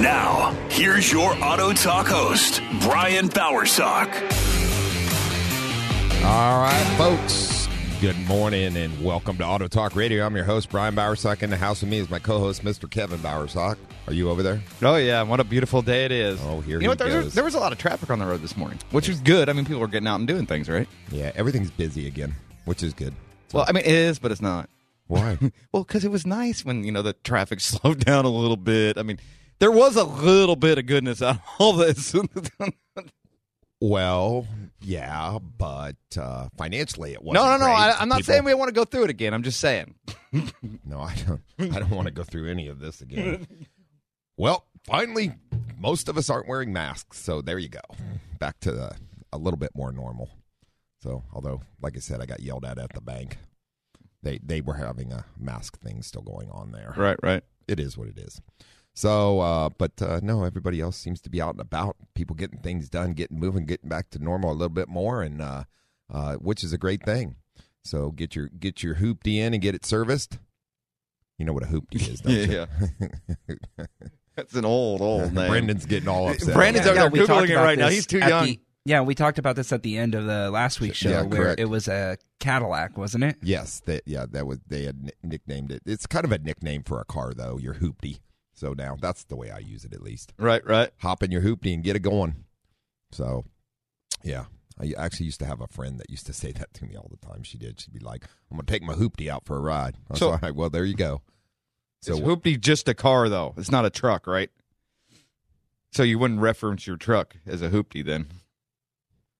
Now, here's your Auto Talk host, Brian Bowersock. All right, folks. Good morning and welcome to Auto Talk Radio. I'm your host, Brian Bowersock. In the house with me is my co-host, Mr. Kevin Bowersock. Are you over there? Oh yeah, what a beautiful day it is. Oh, here you he know what? There was, goes. there was a lot of traffic on the road this morning, which is good. I mean, people are getting out and doing things, right? Yeah, everything's busy again, which is good. Well, I mean, it is, but it's not. Why? Well, because it was nice when you know the traffic slowed down a little bit. I mean, there was a little bit of goodness out of all this. well, yeah, but uh, financially it wasn't. no, no. great. I, I'm not People- saying we want to go through it again. I'm just saying. No, I don't. I don't want to go through any of this again. well, finally, most of us aren't wearing masks, so there you go. Back to the, a little bit more normal. So, although, like I said, I got yelled at at the bank. They they were having a mask thing still going on there. Right, right. It is what it is. So, uh, but uh, no, everybody else seems to be out and about. People getting things done, getting moving, getting back to normal a little bit more, and uh, uh, which is a great thing. So get your get your hoopty in and get it serviced. You know what a hoopty is, don't Yeah, you? That's an old, old name. Brendan's getting all upset. Brandon's about over it. there we Googling it right now. He's too young. the- yeah, we talked about this at the end of the last week's show Yeah, where correct. it was a Cadillac, wasn't it? Yes, that yeah, that was they had nicknamed it. It's kind of a nickname for a car, though. Your hoopty. So now that's the way I use it, at least. Right, right. hop in your hoopty and get it going. So, yeah, I actually used to have a friend that used to say that to me all the time. She did. She'd be like, "I'm gonna take my hoopty out for a ride." I was So- like, "Well, there you go." So So Hoopty just a car though. It's not a truck, right? So you wouldn't reference your truck as a Hoopty then?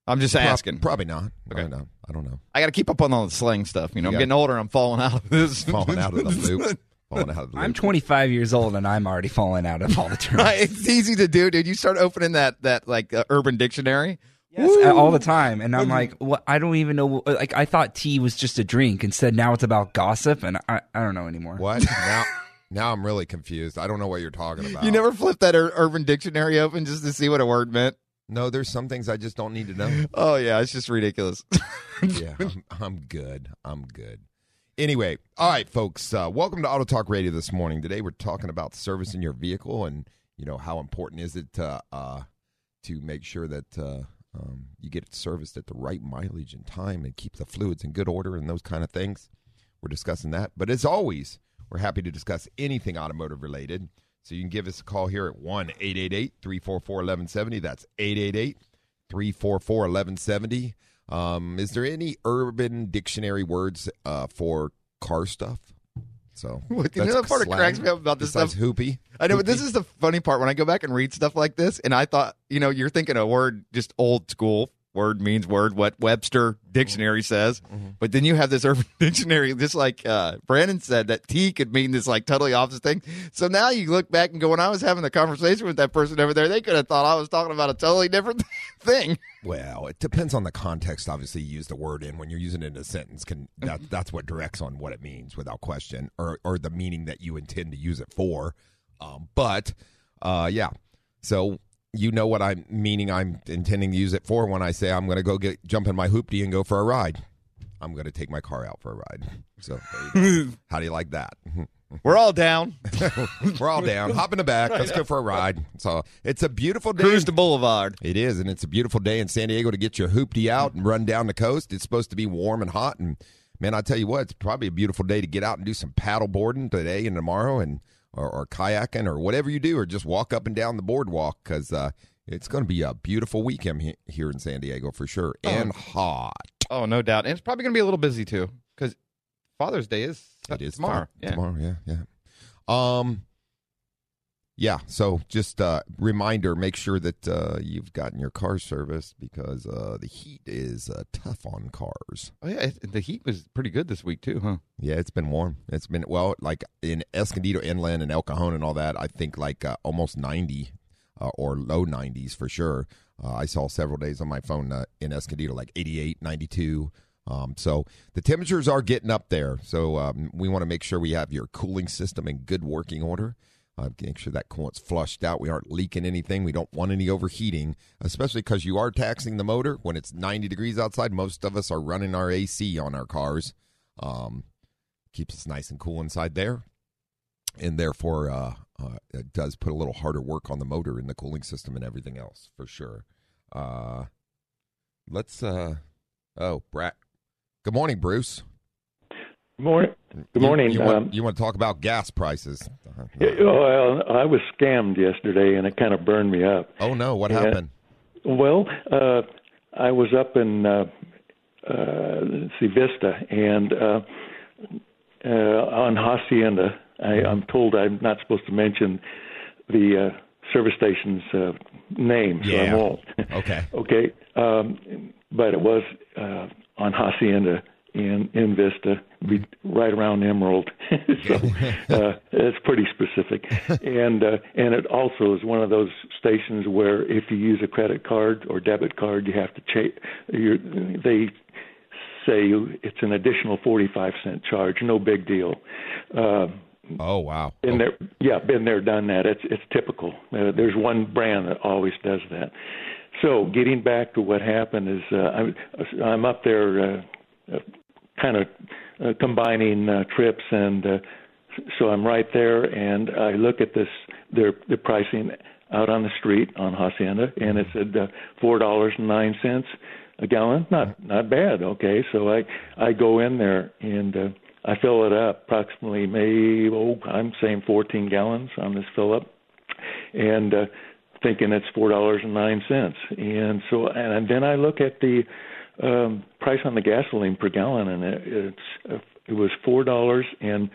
I'm just asking. Probably not. Okay. Okay. No, I don't know. I got to keep up on all the slang stuff. You know, I'm Yeah. getting older. I'm falling out of this. Falling out of the loop. Falling out of the loop. I'm 25 years old and I'm already falling out of all the terms. It's easy to do, dude. You start opening that that like uh, Urban Dictionary. Yes, uh, all the time, and I'm like, what? I don't even know. Like, I thought tea was just a drink. Instead, now it's about gossip, and I, I don't know anymore. What now? Now I'm really confused. I don't know what you're talking about. You never flipped that Ur- Urban Dictionary open just to see what a word meant. No, there's some things I just don't need to know. Oh yeah, it's just ridiculous. yeah, I'm, I'm good. I'm good. Anyway, all right, folks. Uh, welcome to Auto Talk Radio this morning. Today we're talking about servicing your vehicle and you know how important is it to uh, to make sure that uh, um, you get it serviced at the right mileage and time and keep the fluids in good order and those kind of things. We're discussing that, but as always, we're happy to discuss anything automotive related. So you can give us a call here at one eight eight eight three four four eleven seventy. That's eight eight eight 344 1170. Um, is there any urban dictionary words uh, for car stuff? So, What- you know the part that slang cracks me up about this stuff? Hoopy. I know, but this is the funny part when I go back and read stuff like this, and I thought, you know, you're thinking a word just old school. Word means word, what Webster dictionary says. But then you have this urban dictionary, just like uh, Brandon said, that T could mean this like totally opposite thing. So now you look back and go, when I was having the conversation with that person over there, they could have thought I was talking about a totally different thing. Well, it depends on the context. Obviously, you use the word in when you're using it in a sentence. Can that that's what directs on what it means without question, or or the meaning that you intend to use it for. Um, but uh, yeah, so you know what I'm meaning. I'm intending to use it for when I say I'm going to go get jump in my hoopty and go for a ride. I'm going to take my car out for a ride. So there you go. how do you like that? We're all down. We're all down. Hop in the back. Let's go for a ride. So it's a beautiful day. Cruise the boulevard. It is, and it's a beautiful day in San Diego to get your hoopty out and run down the coast. It's supposed to be warm and hot, and man, I tell you what, it's probably a beautiful day to get out and do some paddle boarding today and tomorrow, and or, or kayaking or whatever you do, or just walk up and down the boardwalk because uh, it's going to be a beautiful weekend he- here in San Diego for sure, and hot. Oh, no doubt. And it's probably going to be a little busy too because Father's Day is It is tomorrow. fun. Tomorrow, yeah, yeah. Um, yeah, so just uh, reminder: make sure that uh, you've gotten your car serviced because uh, the heat is uh, tough on cars. Oh yeah, it, the heat was pretty good this week too, huh? Yeah, it's been warm. It's been well, like in Escondido Inland and El Cajon and all that. I think like uh, almost ninety uh, or low nineties for sure. Uh, I saw several days on my phone uh, in Escondido like 88, 92. Um, so the temperatures are getting up there. So um, we want to make sure we have your cooling system in good working order. Uh, make sure that coolant's flushed out. We aren't leaking anything. We don't want any overheating, especially because you are taxing the motor when it's 90 degrees outside. Most of us are running our AC on our cars. Um, keeps us nice and cool inside there, and therefore uh, uh, it does put a little harder work on the motor and the cooling system and everything else for sure. Uh, let's. Uh, oh, Brad. Good morning, Bruce. Good morning. Good You- morning. You, want, Um, you want to talk about gas prices? well, I was scammed yesterday, and it kind of burned me up. Oh no! What Yeah. happened? Well, uh, I was up in uh, uh, see Vista, and uh, uh, on Hacienda. I, I'm told I'm not supposed to mention the uh, service station's uh, name, so Yeah. I won't. Okay. okay, um, but it was uh, on Hacienda in in Vista, be right around Emerald. so uh, it's pretty specific, and uh, and it also is one of those stations where if you use a credit card or debit card, you have to you're, they say you, it's an additional forty five cent charge. No big deal. Uh, Oh wow! been there, yeah, been there, done that. It's it's typical. Uh, there's one brand that always does that. So getting back to what happened is uh, I'm I'm up there, uh, kind of uh, combining uh, trips, and uh, so I'm right there, and I look at this their the pricing out on the street on Hacienda, and it said uh, four dollars and nine cents a gallon. Not not bad. Okay, so I I go in there and. Uh, I fill it up approximately maybe oh I'm saying 14 gallons on this fill up, and uh, thinking it's four dollars and nine cents. And so and then I look at the um, price on the gasoline per gallon, and it, it's it was four dollars and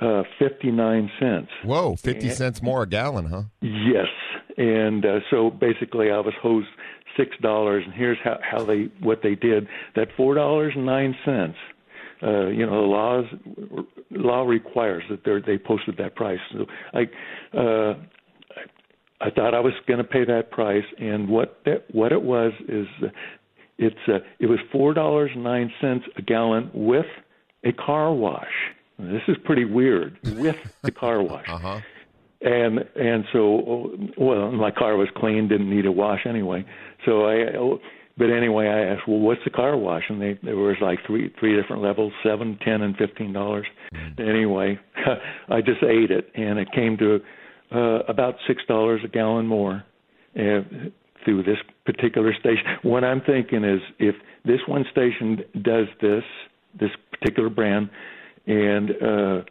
uh, 59 cents. Whoa, fifty cents more a gallon, huh? Yes, and uh, so basically, I was hosed six dollars, and here's how how they what they did. That four dollars and nine cents. Uh, you know, the laws law requires that they they posted that price. So I uh, I thought I was going to pay that price, and what that what it was is uh, it's uh, it was four dollars and nine cents a gallon with a car wash. This is pretty weird. With the car wash. Uh huh. and and so well my car was clean didn't need a wash anyway. So i but anyway i asked well what's the car wash? And they there was like three three different levels seven ten and fifteen dollars. Anyway i just ate it and it came to uh about six dollars a gallon more uh, through this particular station what i'm thinking is if this one station does this this particular brand and uh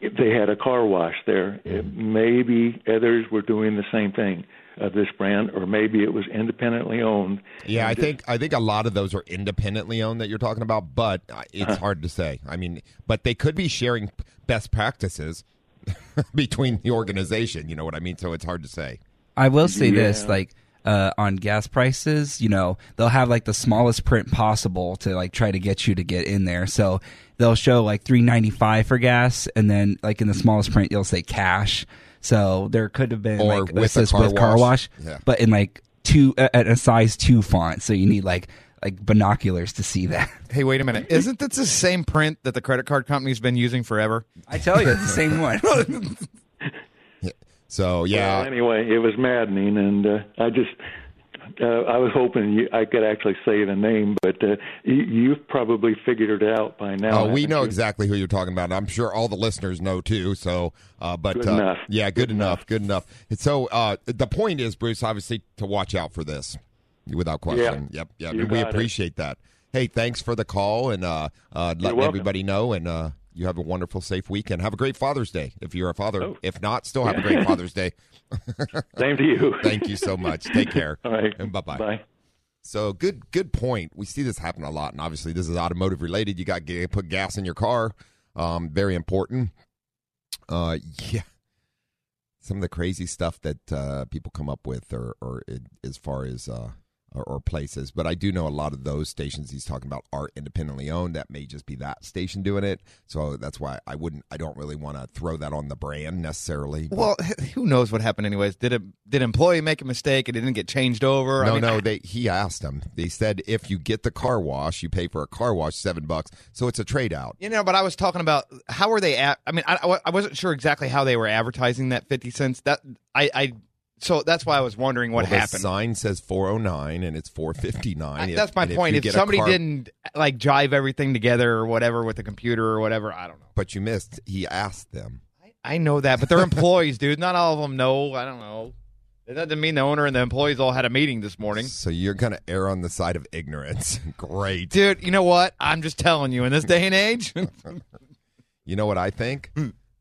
if they had a car wash there. It, maybe others were doing the same thing of this brand, or maybe it was independently owned. Yeah, I think I think a lot of those are independently owned that you're talking about, but uh, it's Uh-huh. hard to say. I mean, but they could be sharing best practices between the organization. You know what I mean? So it's hard to say. I will say this, like uh, on gas prices, you know, they'll have like the smallest print possible to like try to get you to get in there. So they'll show like three ninety five for gas, and then like in the smallest print, you'll say cash. So there could have been Or like with a assist car with car wash. wash, Yeah. but in like two at a size two font. So you need like like binoculars to see that. Hey, wait a minute. Isn't this the same print that the credit card company's been using forever? I tell you, it's the same one. So yeah, Well, anyway, it was maddening, and uh, I just. Uh, I was hoping you, I could actually say the name, but uh, you, you've probably figured it out by now. Oh, we know you? exactly who you're talking about. I'm sure all the listeners know too. So, uh, but Good uh, enough. yeah, good, Good enough, enough. good enough. And so uh, the point is, Bruce, obviously to watch out for this, without question. Yep, yep. You we got it. appreciate that. Hey, thanks for the call and uh, uh, letting everybody know. And uh, you have a wonderful, safe weekend. Have a great Father's Day if you're a father. Oh. If not, still have a great Father's Day. Same to you. Thank you so much. Take care. All right. And bye-bye. Bye. So good, good point. We see this happen a lot, and obviously this is automotive related. You got to put gas in your car. Um, very important. Uh, yeah. some of the crazy stuff that uh, people come up with, or, or it, as far as uh, or, or places. But I do know a lot of those stations he's talking about are independently owned. That may just be that station doing it. So that's why I wouldn't. I don't really want to throw that on the brand necessarily. but- Well, who knows what happened anyways? Did a did employee make a mistake and it didn't get changed over? No, I mean, no. They he asked them. They said if you get the car wash, you pay for a car wash seven bucks. So it's a trade out. You know, but I was talking about how were they at? I mean, I, I wasn't sure exactly how they were advertising that fifty cents. That I, I so that's why I was wondering what well, The happened. sign says four oh nine, and it's 459. I- that's my point. If, somebody didn't like jive everything together or whatever with the computer or whatever, I don't know. but you missed. He asked them. I know that, but they're employees, dude. Not all of them know. I don't know. It doesn't mean the owner and the employees all had a meeting this morning. So you're gonna err on the side of ignorance. Great. Dude, you know what? I'm just telling you, in this day and age, You know what I think?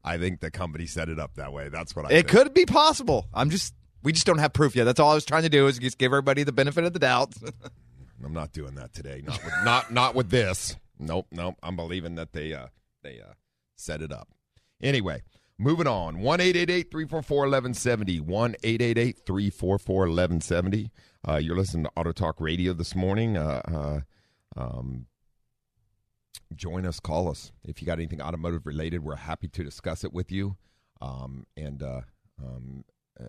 I think the company set it up that way. That's what I. Hmm. it think. could be possible. I'm just, we just don't have proof yet. That's all I was trying to do is just give everybody the benefit of the doubt. I'm not doing that today. Not with, not not with this. Nope, nope. I'm believing that they uh they uh set it up. Anyway, moving on. One eight eight eight three four four eleven seventy. One eight eight eight three four four eleven seventy. Uh, you're listening to Auto Talk Radio this morning. Uh, uh, um, join us, call us if you got anything automotive related. We're happy to discuss it with you. Um, and uh, um, uh,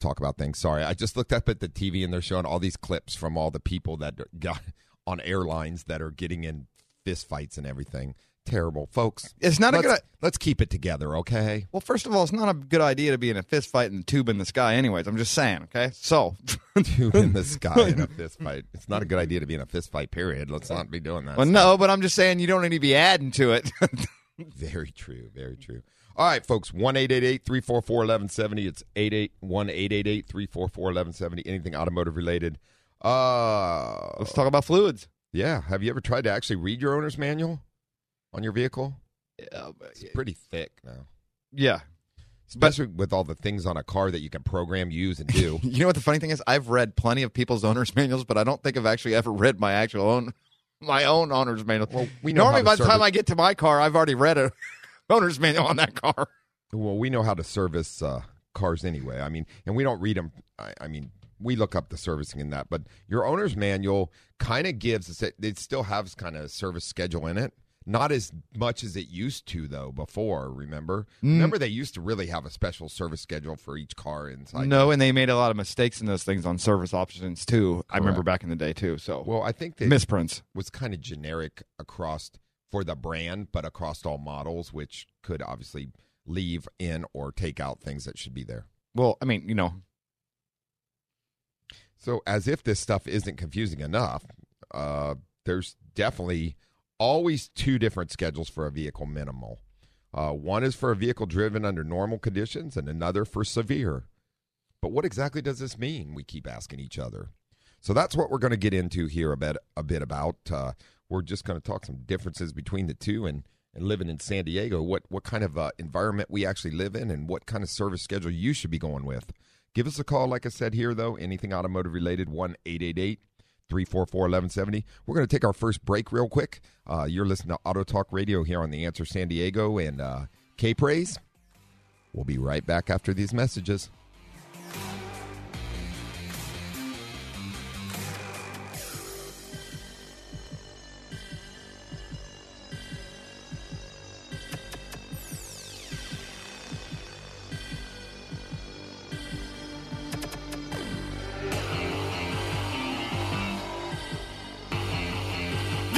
talk about things. Sorry, I just looked up at the TV and they're showing all these clips from all the people that got on airlines that are getting in fist fights and everything. Terrible, folks. It's not a good. Let's keep it together, okay? Well, first of all, it's not a good idea to be in a fist fight the tube in the sky. Anyways, I'm just saying. Okay, so Two in the sky in a fist fight. It's not a good idea to be in a fist fight. Period. Let's not be doing that. well, no, but I'm just saying you don't need to be adding to it. Very true. Very true. All right, folks. One eight eight eight three four four eleven seventy. It's eight eight one eight eight eight three four four eleven seventy. Anything automotive related. Uh, Let's talk about fluids. Yeah. Have you ever tried to actually read your owner's manual on your vehicle? Uh, It's pretty thick now, yeah, especially with all the things on a car that you can program, use, and do. You know what the funny thing is? I've read plenty of people's owner's manuals, but I don't think I've actually ever read my actual own my own owner's manual. Well, we Normally, by the time I get to my car, I've already read a owner's manual on that car. well, we know how to service uh, cars anyway. I mean, and we don't read them. I, I mean, we look up the servicing in that, but your owner's manual kind of gives. It still has kind of a service schedule in it. Not as much as it used to though before. Remember, Mm. remember they used to really have a special service schedule for each car inside. no, and they made a lot of mistakes in those things on service options too. I remember back in the day too. So Well, I think that misprints. was kind of generic across for the brand, but across all models, which could obviously leave in or take out things that should be there. Well, I mean, you know, So, as if this stuff isn't confusing enough, uh, there's definitely always two different schedules for a vehicle minimal. Uh, one is for a vehicle driven under normal conditions, and another for severe. But what exactly does this mean? We keep asking each other. So that's what we're going to get into here a bit, a bit about. Uh, we're just going to talk some differences between the two and, and living in San Diego, what, what kind of uh, environment we actually live in, and what kind of service schedule you should be going with. Give us a call, like I said here, though, anything automotive related, 1 888 344 1170. We're going to take our first break real quick. Uh, you're listening to Auto Talk Radio here on The Answer San Diego and uh, K Praise. We'll be right back after these messages.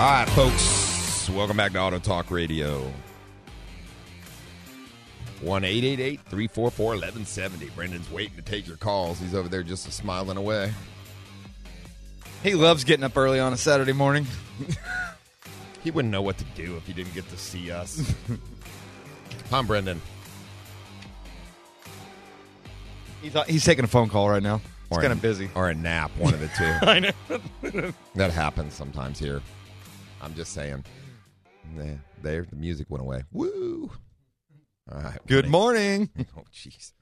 All right, folks. Welcome back to Auto Talk Radio. 1 344 1170. Brendan's waiting to take your calls. He's over there just smiling away. he loves getting up early on a Saturday morning. He wouldn't know what to do if he didn't get to see us. Tom Brendan. He's, he's taking a phone call right now. He's kind of busy. Or a nap, one of the two. I know. that happens sometimes here. I'm just saying. Nah, there, the music went away. Woo! All right. Good morning. Oh, jeez.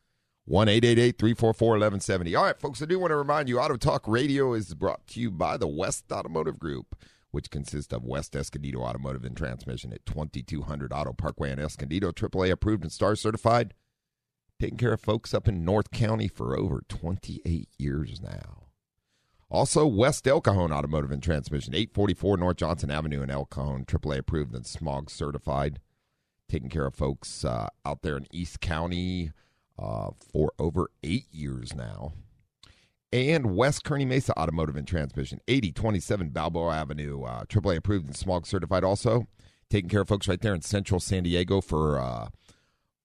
1 344 1170. All right, folks, I do want to remind you Auto Talk Radio is brought to you by the West Automotive Group, which consists of West Escondido Automotive and Transmission at 2200 Auto Parkway in Escondido, AAA approved and star certified. Taking care of folks up in North County for over 28 years now. Also, West El Cajon Automotive and Transmission, 844 North Johnson Avenue in El Cajon, AAA approved and smog certified. Taking care of folks uh, out there in East County uh, for over eight years now. And West Kearny Mesa Automotive and Transmission, 8027 Balboa Avenue, uh, AAA approved and smog certified also. Taking care of folks right there in central San Diego for uh,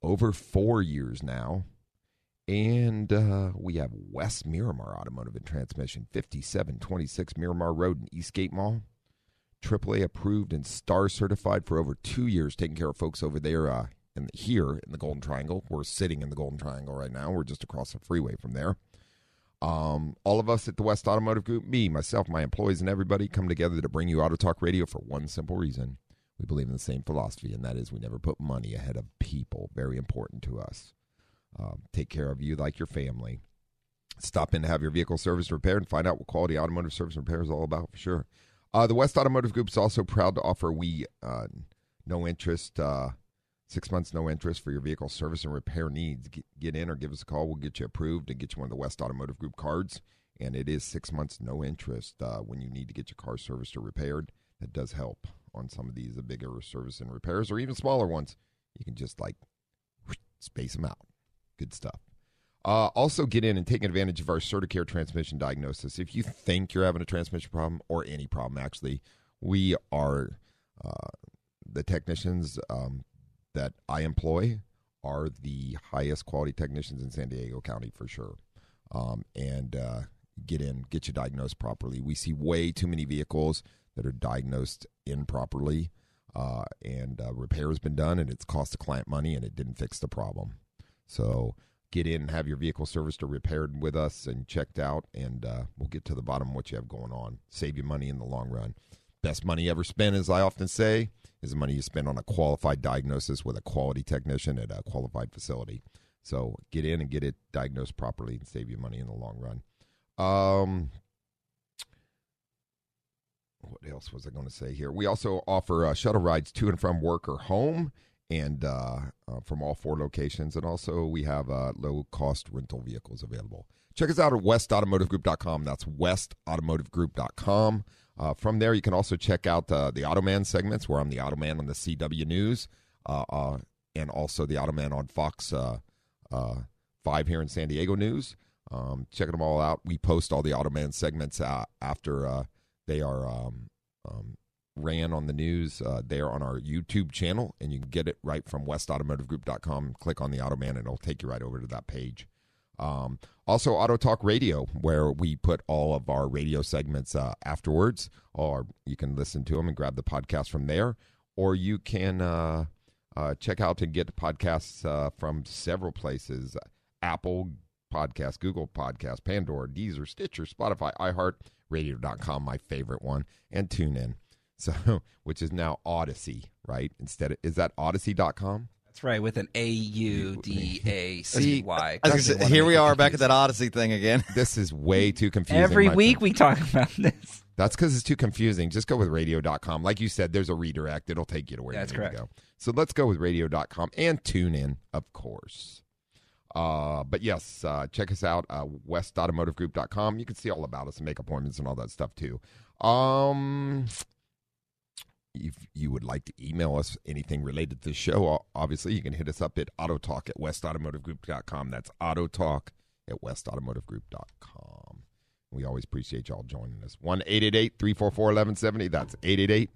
over four years now. And uh, we have West Miramar Automotive and Transmission, 5726 Miramar Road in Eastgate Mall. AAA approved and star certified for over two years, taking care of folks over there uh, in here in the Golden Triangle. We're sitting in the Golden Triangle right now. We're just across the freeway from there. Um, all of us at the West Automotive Group, me, myself, my employees, and everybody come together to bring you Auto Talk Radio for one simple reason. We believe in the same philosophy, and that is we never put money ahead of people. Very important to us. Um, take care of you like your family. Stop in to have your vehicle serviced and repaired and find out what quality automotive service repair is all about for sure. Uh, the West Automotive Group is also proud to offer we uh, no interest, uh, six months no interest for your vehicle service and repair needs. Get, get in or give us a call. We'll get you approved and get you one of the West Automotive Group cards. And it is six months no interest uh, when you need to get your car serviced or repaired. That does help on some of these the bigger service and repairs or even smaller ones. You can just like space them out. Good stuff. Uh, also, get in and take advantage of our Certicare transmission diagnosis. If you think you're having a transmission problem or any problem, actually, we are uh, the technicians um, that I employ are the highest quality technicians in San Diego County for sure. Um, and uh, get in, get you diagnosed properly. We see way too many vehicles that are diagnosed improperly, uh, and uh, repair has been done, and it's cost the client money, and it didn't fix the problem. So get in and have your vehicle serviced or repaired with us and checked out, and uh, we'll get to the bottom of what you have going on. Save you money in the long run. Best money ever spent, as I often say, is the money you spend on a qualified diagnosis with a quality technician at a qualified facility. So get in and get it diagnosed properly and save you money in the long run. Um, what else was I going to say here? We also offer uh, shuttle rides to and from work or home and uh, uh, from all four locations. And also, we have uh, low cost rental vehicles available. Check us out at westautomotivegroup.com. That's westautomotivegroup.com. Uh, from there, you can also check out uh, the Automan segments, where I'm the Automan on the CW News, uh, uh, and also the Automan on Fox uh, uh, 5 here in San Diego News. Um, checking them all out. We post all the Automan segments after they are um, um, ran on the news. Uh, they are on our YouTube channel, and you can get it right from westautomotivegroup.com. Click on the Automan, and it'll take you right over to that page. Um, also, Auto Talk Radio, where we put all of our radio segments uh, afterwards, or you can listen to them and grab the podcast from there, or you can uh, uh, check out and get podcasts uh, from several places Apple Podcast, Google Podcast, Pandora, Deezer, Stitcher, Spotify, iHeart, Radio.com, my favorite one, and TuneIn. So, which is now Audacy, right? Instead of, is that Audacy.com? That's right, with an A U D A C Y. I was gonna say, here we are back at that Audacy thing again. This is way too confusing. Every week friend. we talk about this. That's because it's too confusing. Just go with radio.com. Like you said, there's a redirect. It'll take you to where That's you need correct. to go. So let's go with radio.com and tune in, of course. Uh, but yes, uh, check us out, uh, westautomotivegroup.com. You can see all about us and make appointments and all that stuff too. Um, if you would like to email us anything related to the show, obviously you can hit us up at autotalk at westautomotivegroup.com. That's autotalk at westautomotivegroup.com. We always appreciate y'all joining us. 1 344 1170. That's 888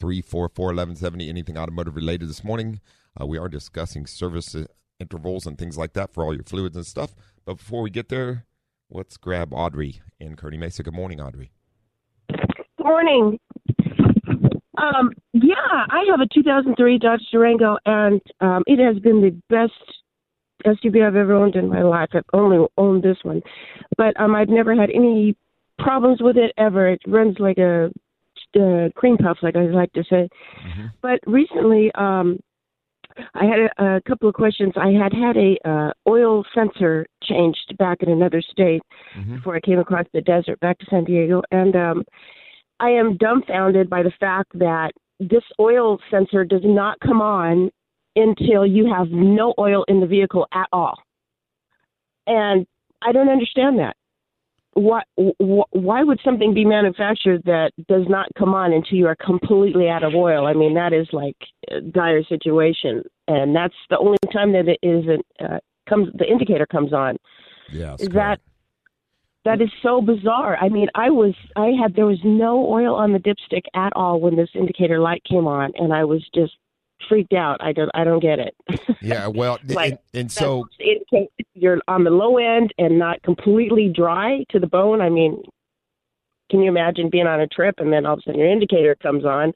344 1170. Anything automotive related this morning. Uh, we are discussing service intervals and things like that for all your fluids and stuff. But before we get there, let's grab Audrey in Kearny Mesa. Good morning, Audrey. Good morning. Um, Yeah, I have a 2003 Dodge Durango, and um, it has been the best SUV I've ever owned in my life. I've only owned this one, but um, I've never had any problems with it ever. It runs like a uh, cream puff, like I like to say. But recently, um, I had a, a couple of questions. I had had a uh, oil sensor changed back in another state before I came across the desert back to San Diego, and um, I am dumbfounded by the fact that this oil sensor does not come on until you have no oil in the vehicle at all. And I don't understand that. Why, wh- why would something be manufactured that does not come on until you are completely out of oil? I mean, that is like a dire situation, and that's the only time that it isn't uh, comes. The indicator comes on. Yes. Is that that is so bizarre? I mean, I was I had there was no oil on the dipstick at all when this indicator light came on, and I was just freaked out. I don't I don't get it. Yeah. Well, Like, and, and so to you're on the low end and not completely dry to the bone. I mean, can you imagine being on a trip and then all of a sudden your indicator comes on?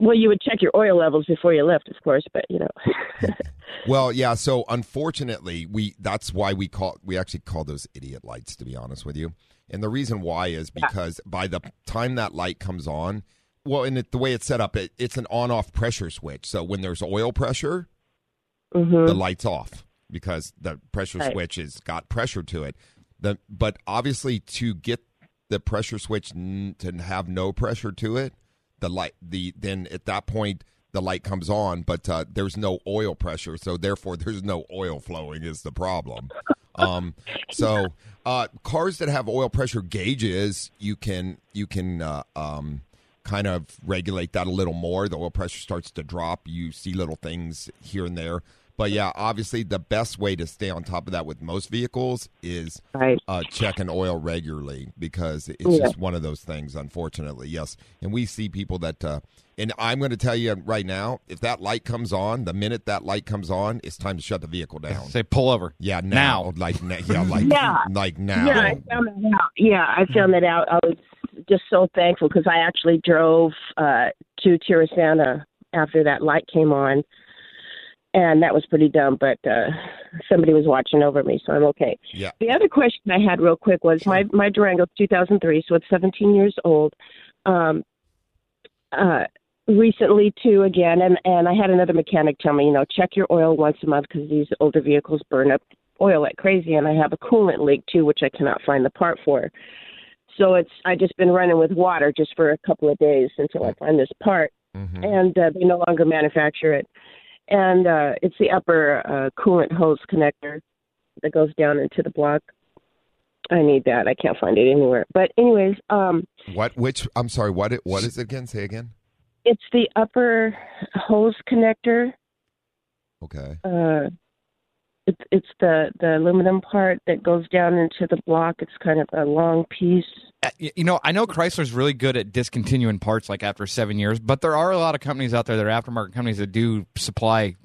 Well, you would check your oil levels before you left, of course, but you know. Well, yeah. So unfortunately, we that's why we call we actually call those idiot lights. To be honest with you, and the reason why is because by the time that light comes on, well, and it, the way it's set up, it, it's an on-off pressure switch. So when there's oil pressure, mm-hmm. the light's off because the pressure Right. switch has got pressure to it. The but obviously to get the pressure switch n- to have no pressure to it, the light the then at that point the light comes on, but uh, there's no oil pressure, so therefore there's no oil flowing is the problem. Um, so uh, cars that have oil pressure gauges, you can you can uh, um, kind of regulate that a little more. The oil pressure starts to drop. You see little things here and there. But yeah, obviously the best way to stay on top of that with most vehicles is Right. uh, checking oil regularly because it's Yeah. just one of those things. Unfortunately, yes. And we see people that, uh, and I'm going to tell you right now, if that light comes on, the minute that light comes on, it's time to shut the vehicle down. Say pull over. Yeah, now, Now. like na- yeah, like Yeah. like now. Yeah, I found that out. Yeah, I found that out. I was just so thankful because I actually drove uh, to Tierrasanta after that light came on, and that was pretty dumb. But uh, somebody was watching over me, so I'm okay. Yeah. The other question I had real quick was my my Durango 2003, so it's 17 years old. Um, uh, recently too again, and and I had another mechanic tell me, you know, check your oil once a month because these older vehicles burn up oil like crazy, and I have a coolant leak too, which I cannot find the part for. So it's I just been running with water just for a couple of days until I find this part, Mhm. and uh, they no longer manufacture it. And uh, it's the upper uh, coolant hose connector that goes down into the block. I need that. I can't find it anywhere. But anyways, um, What? Which? I'm sorry. What? It, what is it again? Say again. it's the upper hose connector. Okay. Uh, it's it's the the aluminum part that goes down into the block. It's kind of a long piece. Uh, You know, I know Chrysler's really good at discontinuing parts like after seven years, but there are a lot of companies out there that are aftermarket companies that do supply.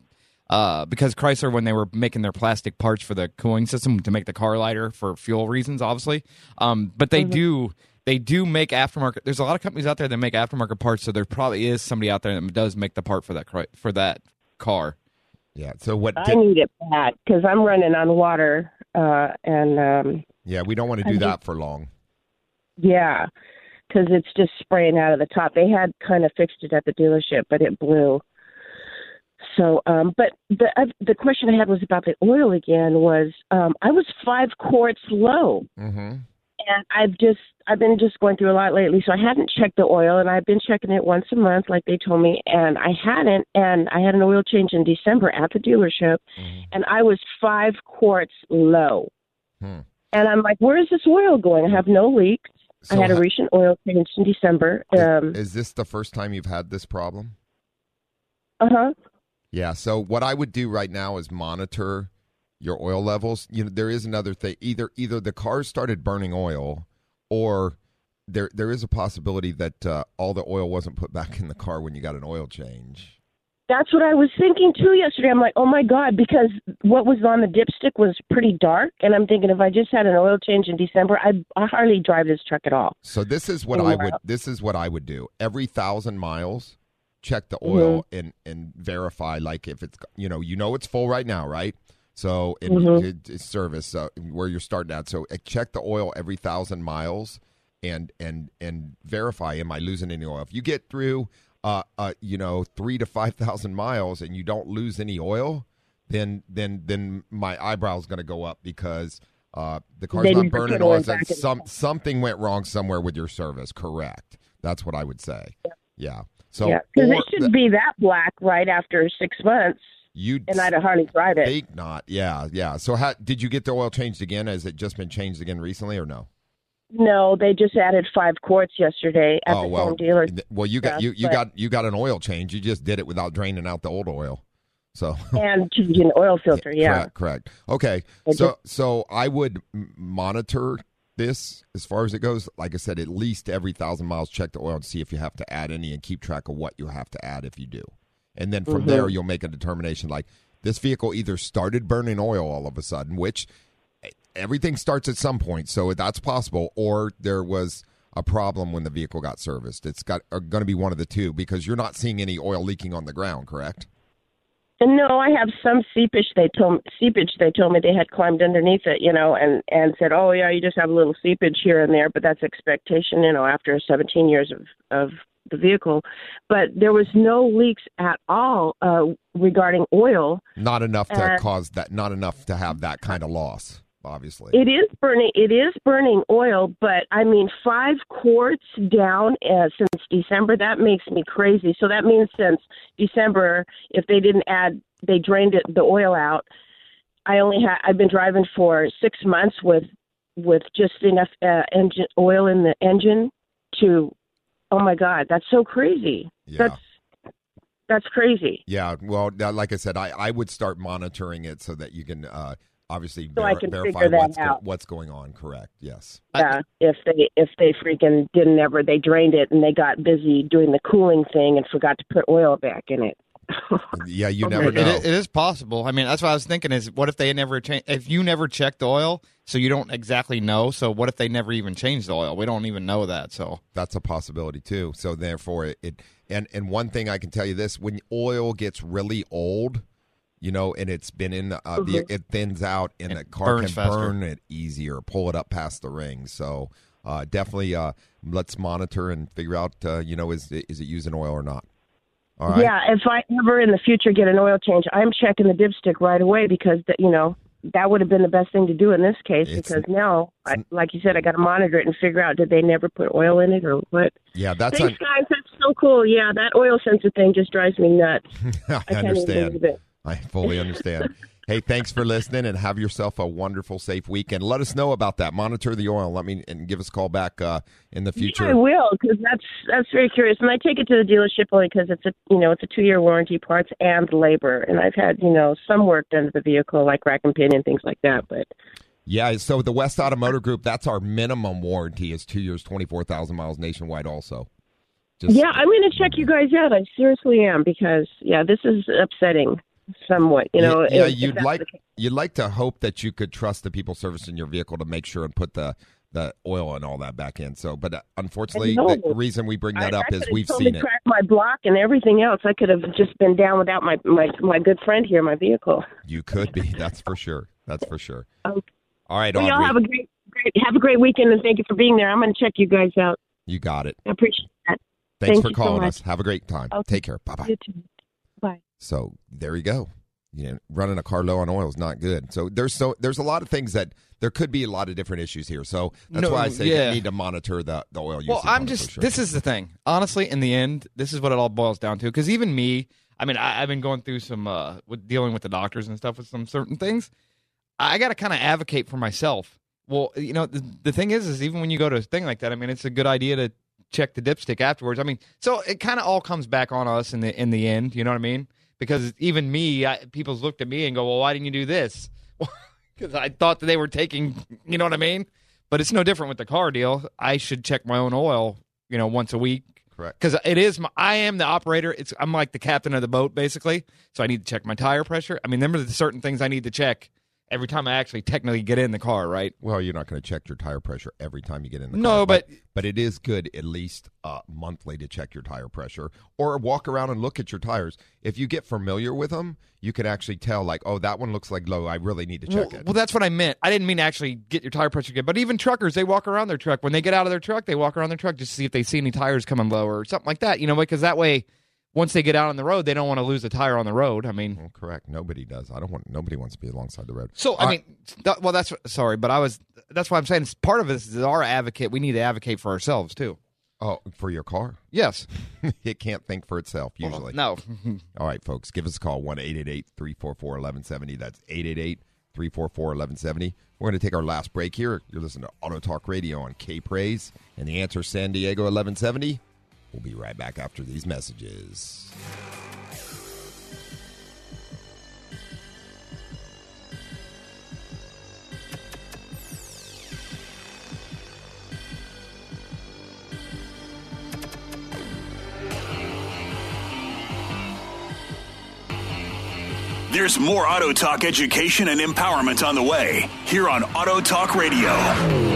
Uh, because Chrysler, when they were making their plastic parts for the cooling system to make the car lighter for fuel reasons, obviously, um, but they do they do make aftermarket. There's a lot of companies out there that make aftermarket parts, so there probably is somebody out there that does make the part for that for that car. Yeah. So what? I need it bad because I'm running on water, uh, and um, yeah, we don't want to do that for long. yeah, because it's just spraying out of the top. They had kind of fixed it at the dealership, but it blew. So, um, but the uh, the question I had was about the oil again. Was um, I was five quarts low, Mm-hmm. And I've just I've been just going through a lot lately, so I hadn't checked the oil, and I've been checking it once a month, like they told me, and I hadn't, and I had an oil change in December at the dealership, and I was five quarts low, Hmm. and I'm like, where is this oil going? I have no leaks. So I had a recent oil change in December. Um, Is this the first time you've had this problem? uh huh. Yeah. So what I would do right now is monitor your oil levels. You know, there is another thing. Either either the car started burning oil, or there there is a possibility that uh, all the oil wasn't put back in the car when you got an oil change. That's what I was thinking too yesterday. I'm like, oh my god, because what was on the dipstick was pretty dark, and I'm thinking if I just had an oil change in December, I I hardly drive this truck at all. So this is what I would this is what I would do. Every thousand miles, check the oil Mm-hmm. and and verify like if it's you know you know it's full right now, right? So in Mhm. it's service uh, where you're starting at. So check the oil every thousand miles and and and verify am I losing any oil? If you get through uh uh you know three to five thousand miles and you don't lose any oil, then then then my eyebrow's is going to go up because. Uh, the car's They not burning oil so. Some something went wrong somewhere with your service. Correct. That's what I would say. Yeah. So yeah, because or it shouldn't be that black right after six months, you and I'd hardly drive it. think not. Yeah, yeah. So how did you get the oil changed again? Has it just been changed again recently or no? No, they just added five quarts yesterday at oh the well. home dealer. th- Well, you got you you but- got you got an oil change. You just did it without draining out the old oil. So and changing the oil filter. Yeah, Correct, correct. Okay. So so I would monitor this as far as it goes. Like I said, at least every thousand miles, check the oil and see if you have to add any, and keep track of what you have to add if you do. And then from Mm-hmm. there, you'll make a determination. Like this vehicle either started burning oil all of a sudden, which eh, everything starts at some point, so that's possible, or there was a problem when the vehicle got serviced. It's got going to be one of the two because you're not seeing any oil leaking on the ground, correct? No, I have some seepage. They told seepage. They told me they had climbed underneath it, you know, and and said, "Oh yeah, you just have a little seepage here and there," but that's expectation, you know, after 17 years of of the vehicle. But there was no leaks at all uh, regarding oil. Not enough to Uh, cause that. Not enough to have that kind of loss. Obviously, It is burning. It is burning oil, but I mean, five quarts down uh, since December. That makes me crazy. So that means since December, if they didn't add, they drained it, the oil out. I only had. I've been driving for six months with with just enough uh, engine oil in the engine to. Oh my God, that's so crazy. Yeah. That's that's crazy. yeah. Well, like I said, I, I would start monitoring it so that you can uh, obviously So I ver- can verify figure that what's out. what's going on. Correct. Yes. Yeah, if they if they freaking didn't ever they drained it and they got busy doing the cooling thing and forgot to put oil back in it. Yeah. You never It- know. it, it is possible. I mean, that's what I was thinking. Is what if they never change? If you never check the oil, so you don't exactly know. So what if they never even changed the oil? We don't even know that. So That's a possibility too. So therefore, it, it and and one thing I can tell you this: when oil gets really old, you know, and it's been in the, uh, the it thins out, and It the car can faster. burn it easier, pull it up past the ring. So uh, definitely, uh, let's monitor and figure out, uh, you know, is it- is it using oil or not? All right. Yeah, if I ever in the future get an oil change, I'm checking the dipstick right away because that you know that would have been the best thing to do in this case It's- because now, I, like you said, I got to monitor it and figure out did they never put oil in it or what. Yeah, that's Thanks, un- guys. That's so cool. Yeah, that oil sensor thing just drives me nuts. I I understand. I fully understand. Hey, thanks for listening and have yourself a wonderful, safe weekend. Let us know about that. Monitor the oil. Let me and give us a call back uh, in the future. Yeah, I will because that's that's very curious, and I take it to the dealership only because it's a you know it's a two year warranty, parts and labor, and I've had you know some work done to the vehicle like rack and pinion things like that, but Yeah, so the West Automotive Group, that's our minimum warranty is two years, 24,000 miles nationwide also. Just, yeah, I'm going to check you guys out. I seriously am because yeah, this is upsetting somewhat. You know, yeah, if- you'd like you'd like to hope that you could trust the people servicing your vehicle to make sure and put the the oil and all that back in. So, but uh, unfortunately, the reason we bring that I, up I is we've totally seen it. my block and everything else. I could have just been down without my my my good friend here, my vehicle. You could be. That's for sure. That's for sure. Okay. All right, Well, y'all have a great great have a great weekend and thank you for being there. I'm going to check you guys out. you got it. I appreciate that. Thanks Thank for you so calling us. Have a great time. Okay. Take care. Bye bye. You too. Bye. So there you go. You know, running a car low on oil is not good. So there's so there's a lot of things that there could be a lot of different issues here. So that's No, why I say yeah. you need to monitor the, the oil. Well, I'm on it for just. sure. This is the thing. Honestly, in the end, this is what it all boils down to. Because even me, I mean, I, I've been going through some uh, with dealing with the doctors and stuff with some certain things. I got to kind of advocate for myself. Well, you know, the, the thing is, is even when you go to a thing like that, I mean, it's a good idea to check the dipstick afterwards. I mean, so it kind of all comes back on us in the in the end. You know what I mean? Because even me, I, people's looked at me and go, "Well, why didn't you do this?" Because I thought that they were taking. You know what I mean? But it's no different with the car deal. I should check my own oil, you know, once a week Correct. Because it is, my, I am the operator. It's I'm like the captain of the boat basically. So I need to check my tire pressure. I mean, there are certain things I need to check every time I actually technically get in the car, right? Well, you're not going to check your tire pressure every time you get in the No, car. No, but- but it is good at least uh, monthly to check your tire pressure or walk around and look at your tires. If you get familiar with them, you can actually tell like, oh, that one looks like low. I really need to check Well, it. well, that's what I meant. I didn't mean to actually get your tire pressure good, but even truckers, they walk around their truck. When they get out of their truck, they walk around their truck just to see if they see any tires coming low or something like that. You know, what, because that way, once they get out on the road, they don't want to lose a tire on the road. I mean, Well, correct. Nobody does. I don't want. Nobody wants to be alongside the road. so I All mean, that, well, that's sorry, but I was. That's why I'm saying it's part of this is our advocate. We need to advocate for ourselves too. Oh, for your car, Yes. it can't think for itself usually. No. All right, folks, give us a call 1 344 1170. That's 888 344 1170. We're going to take our last break here. You're listening to Auto Talk Radio on K Praise and the answer San Diego 1170. We'll be right back after these messages. There's more Auto Talk education and empowerment on the way here on Auto Talk Radio.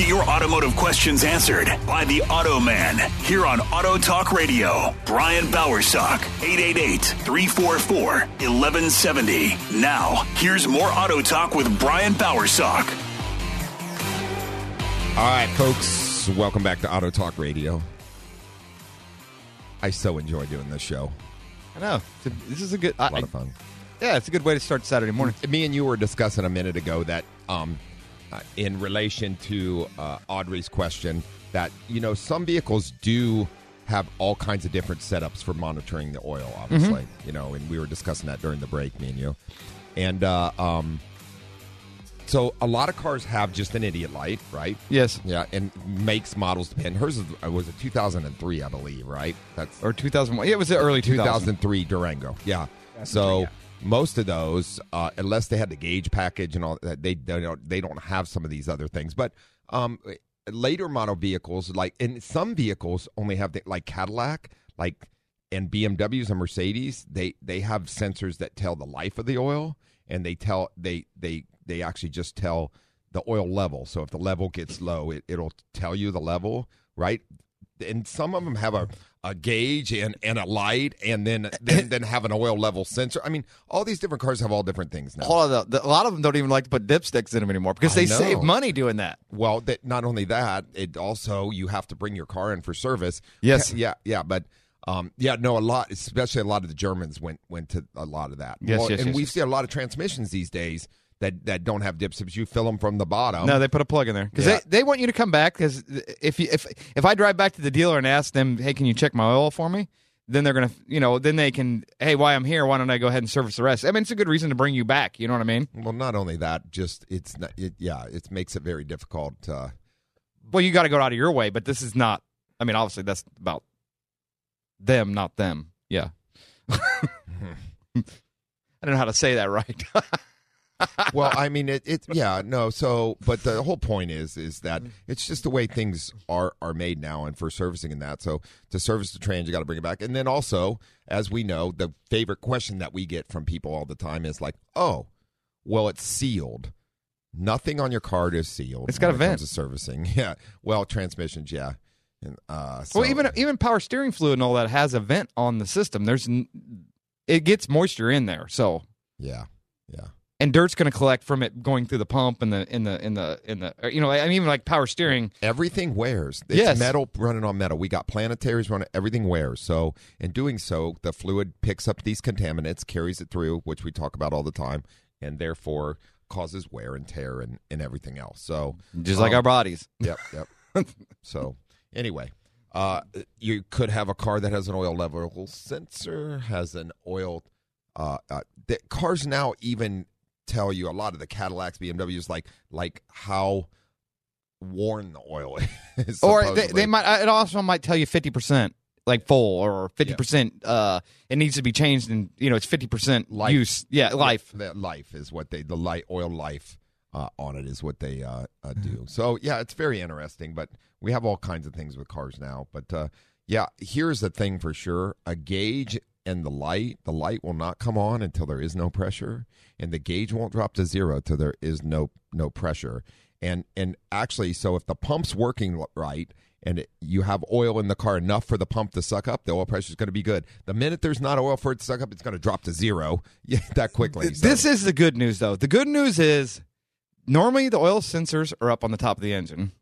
Get your automotive questions answered by the Auto Man here on Auto Talk Radio. Brian Bowersock, 888-344-1170. Now, here's more Auto Talk with Brian Bowersock. All right, folks, welcome back to Auto Talk Radio. I so enjoy doing this show. I know. A- This is a good. A I, lot of fun. yeah, it's a good way to start Saturday morning. Me and you were discussing a minute ago that, um, uh, in relation to uh, Audrey's question, that you know some vehicles do have all kinds of different setups for monitoring the oil. Obviously, you know, and we were discussing that during the break, me and you, and uh, um, so a lot of cars have just an idiot light, right? Yes. Yeah, and makes models depend. Hers uh, was a 2003, I believe, right? That's Or 2001. Yeah, it was the early 2000s. 2003 Durango. Yeah. So most of those, uh, unless they had the gauge package and all that, they they don't they don't have some of these other things. But um, later model vehicles, like and some vehicles only have the, like Cadillac, like and BMWs and Mercedes, they they have sensors that tell the life of the oil, and they tell they they they actually just tell the oil level. So if the level gets low, it, it'll tell you the level, right? And some of them have a, a gauge and, and a light, and then, then then have an oil level sensor. I mean, all these different cars have all different things now. All of the, a lot of them don't even like to put dipsticks in them anymore because I they know. save money doing that. Well, that not only that, it also you have to bring your car in for service. Yes. yeah, yeah, but um, yeah, no, a lot, especially a lot of the Germans went went to a lot of that. Yes, yes, and yes, we yes. see a lot of transmissions these days that that don't have dipsticks. You fill them from the bottom. No, they put a plug in there because Yeah. they, they want you to come back. Because if you if if I drive back to the dealer and ask them, hey, can you check my oil for me? Then they're gonna, you know, then they can, hey, why I'm here? Why don't I go ahead and service the rest? I mean, it's a good reason to bring you back. You know what I mean? well, not only that, just it's not. It, yeah, it makes it very difficult. Uh, Well, you got to go out of your way, but this is not. I mean, obviously, that's about them, not them. Yeah. I don't know how to say that right. well, I mean, it, it. Yeah, no. So, but the whole point is, is that it's just the way things are are made now, and for servicing and that. So, to service the trans, you got to bring it back, and then also, as we know, the favorite question that we get from people all the time is like, "Oh, well, it's sealed. Nothing on your card is sealed. It's got a vent. to servicing. Yeah. Well, transmissions, yeah. And uh, so, well, even even power steering fluid and all that has a vent on the system. There's, it gets moisture in there, so yeah, yeah. And dirt's going to collect from it going through the pump and the in the in the in the or, you know I mean even like power steering. Everything wears. It's Yes. metal running on metal. We got planetaries running. Everything wears. So in doing so, the fluid picks up these contaminants, carries it through, which we talk about all the time, and therefore causes wear and tear and, and everything else. So Just like um, our bodies. Yep, yep. so anyway, uh, you could have a car that has an oil level sensor, has an oil. Uh, uh, the cars now even tell you a lot of the Cadillacs, BMWs, like like how worn the oil is. or they, they might it also might tell you 50% like full or 50% uh it needs to be changed and you know it's 50% Life. use yeah life That life is what they the light oil life. uh, on it is what they uh, uh, do. So yeah, it's very interesting. But we have all kinds of things with cars now. But uh, yeah, here's the thing for sure: a gauge and the light, the light will not come on until there is no pressure, and the gauge won't drop to zero till there is no no pressure. And and actually, so if the pump's working right and it, you have oil in the car enough for the pump to suck up, the oil pressure is going to be good. The minute there's not oil for it to suck up, it's going to drop to zero yeah, that quickly. So- This is the good news, though. The good news is normally the oil sensors are up on the top of the engine,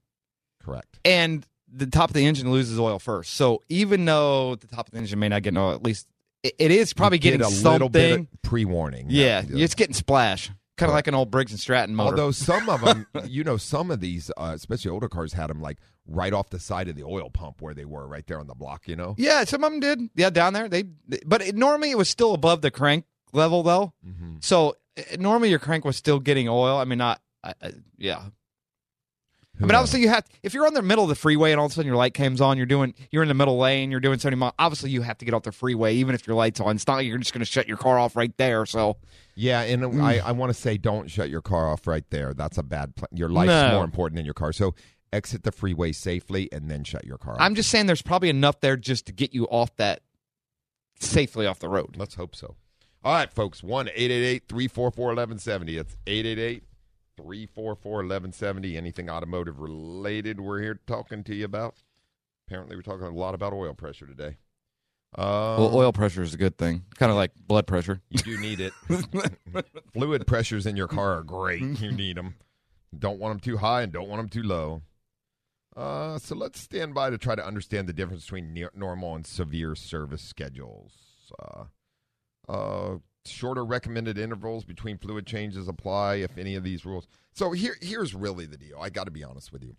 correct. and the top of the engine loses oil first. So even though the top of the engine may not get no oil, at least it, it is probably getting a something. little bit of pre-warning. yeah, it's getting splash, kind of like an old Briggs and Stratton motor. Although some of them, you know, some of these, uh, especially older cars, had them like right off the side of the oil pump where they were, right there on the block. You know. yeah, some of them did. Yeah, down there they, but it, normally it was still above the crank level though. Mm-hmm. So uh, normally your crank was still getting oil. I mean, not. I, I, yeah, I mean, obviously you have. If you're on the middle of the freeway and all of a sudden your light comes on, you're doing. You're in the middle lane. You're doing 70 miles. Obviously, you have to get off the freeway, even if your lights on. It's not like you're just going to shut your car off right there. So Yeah, and Mm. I, I want to say, don't shut your car off right there. That's a bad plan. Your life's No. more important than your car. So exit the freeway safely and then shut your car off. I'm just saying, there's probably enough there just to get you off that safely off the road. Let's hope so. All right, folks. 1 888 344 1170. It's 888 344 1170. Anything automotive related we're here talking to you about? Apparently, we're talking a lot about oil pressure today. Uh, Well, oil pressure is a good thing, kind of like blood pressure. You do need it. Fluid pressures in your car are great. You need them. Don't want them too high and don't want them too low. Uh, so let's stand by to try to understand the difference between near, normal and severe service schedules. Uh, uh, shorter recommended intervals between fluid changes apply if any of these rules. So here, here's really the deal. I got to be honest with you.